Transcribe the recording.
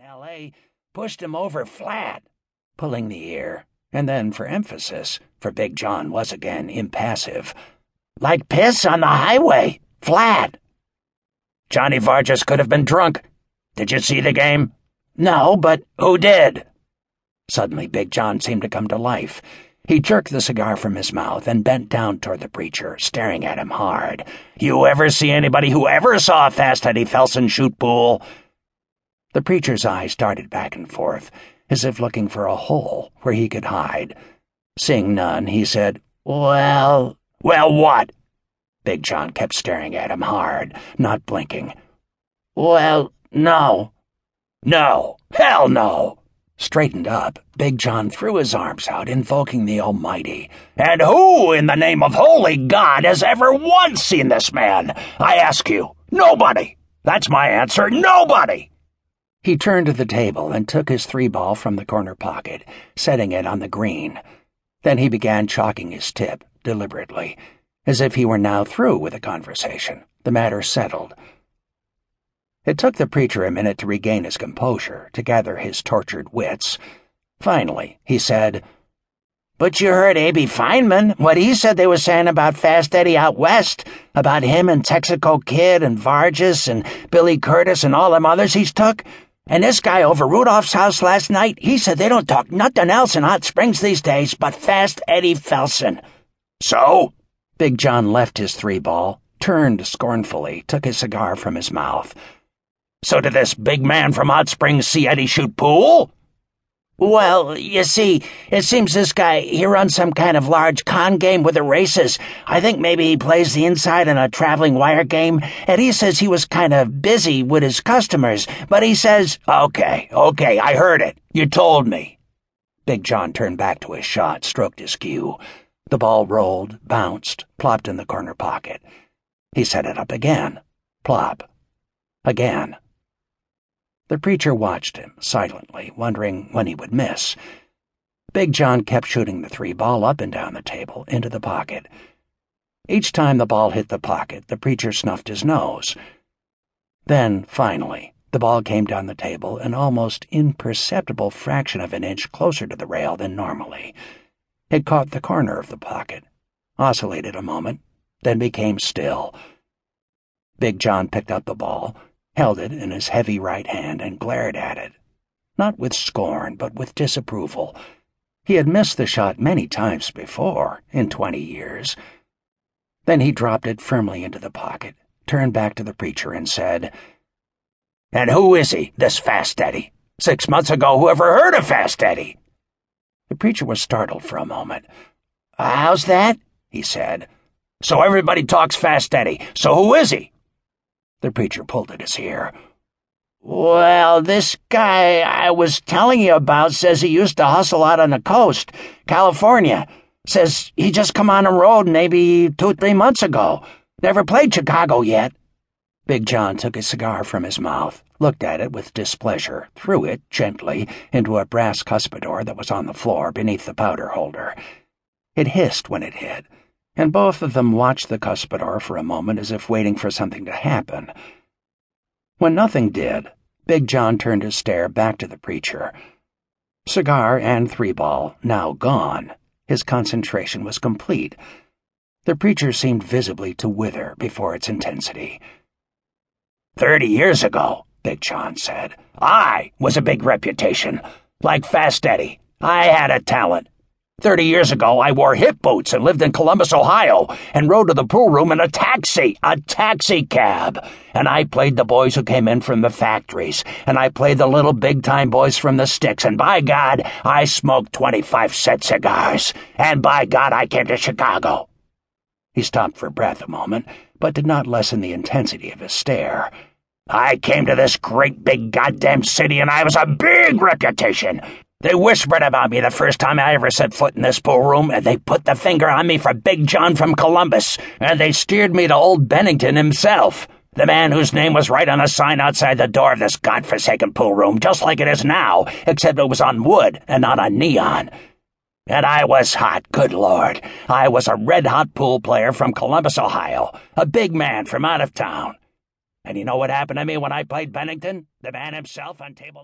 in L.A., pushed him over flat, pulling the ear, and then, for emphasis, for Big John was again impassive, like piss on the highway, flat. Johnny Vargas could have been drunk. Did you see the game? No, but who did? Suddenly, Big John seemed to come to life. He jerked the cigar from his mouth and bent down toward the preacher, staring at him hard. You ever see anybody who ever saw a Fast Eddie Felson shoot pool? The preacher's eyes darted back and forth, as if looking for a hole where he could hide. Seeing none, he said, Well, well, what? Big John kept staring at him hard, not blinking. Well, no. No. Hell no. Straightened up, Big John threw his arms out, invoking the Almighty. And who, in the name of holy God, has ever once seen this man? I ask you. Nobody. That's my answer. Nobody. He turned to the table and took his three ball from the corner pocket, setting it on the green. Then he began chalking his tip, deliberately, as if he were now through with the conversation, the matter settled. It took the preacher a minute to regain his composure, to gather his tortured wits. Finally, he said, But you heard A.B. Feynman, what he said they were saying about Fast Eddie out west, about him and Texaco Kid and Vargas and Billy Curtis and all them others he's took? And this guy over Rudolph's house last night, he said they don't talk nothing else in Hot Springs these days but Fast Eddie Felson. So? Big John left his three ball, turned scornfully, took his cigar from his mouth. So did this big man from Hot Springs see Eddie shoot pool? Well, you see, it seems this guy, he runs some kind of large con game with the races. I think maybe he plays the inside in a traveling wire game. and he says he was kind of busy with his customers, but he says, Okay, okay, I heard it. You told me. Big John turned back to his shot, stroked his cue. The ball rolled, bounced, plopped in the corner pocket. He set it up again. Plop. Again. The preacher watched him, silently, wondering when he would miss. Big John kept shooting the three ball up and down the table, into the pocket. Each time the ball hit the pocket, the preacher snuffed his nose. Then, finally, the ball came down the table an almost imperceptible fraction of an inch closer to the rail than normally. It caught the corner of the pocket, oscillated a moment, then became still. Big John picked up the ball held it in his heavy right hand, and glared at it. Not with scorn, but with disapproval. He had missed the shot many times before, in twenty years. Then he dropped it firmly into the pocket, turned back to the preacher, and said, And who is he, this Fast Eddie? Six months ago, who ever heard of Fast Eddie? The preacher was startled for a moment. How's that? he said. So everybody talks Fast Eddie. So who is he? The preacher pulled at his ear. Well, this guy I was telling you about says he used to hustle out on the coast, California. Says he just come on the road maybe two, three months ago. Never played Chicago yet. Big John took a cigar from his mouth, looked at it with displeasure, threw it, gently, into a brass cuspidor that was on the floor beneath the powder holder. It hissed when it hit and both of them watched the cuspidor for a moment as if waiting for something to happen. When nothing did, Big John turned his stare back to the preacher. Cigar and three ball now gone, his concentration was complete. The preacher seemed visibly to wither before its intensity. Thirty years ago, Big John said, I was a big reputation. Like Fast Eddie. I had a talent. Thirty years ago, I wore hip boots and lived in Columbus, Ohio, and rode to the pool room in a taxi, a taxi cab. And I played the boys who came in from the factories, and I played the little big time boys from the sticks, and by God, I smoked 25 cent cigars. And by God, I came to Chicago. He stopped for breath a moment, but did not lessen the intensity of his stare. I came to this great big goddamn city, and I was a big reputation. They whispered about me the first time I ever set foot in this pool room, and they put the finger on me for Big John from Columbus, and they steered me to old Bennington himself, the man whose name was right on the sign outside the door of this godforsaken pool room, just like it is now, except it was on wood and not on neon. And I was hot, good lord. I was a red hot pool player from Columbus, Ohio, a big man from out of town. And you know what happened to me when I played Bennington? The man himself on table.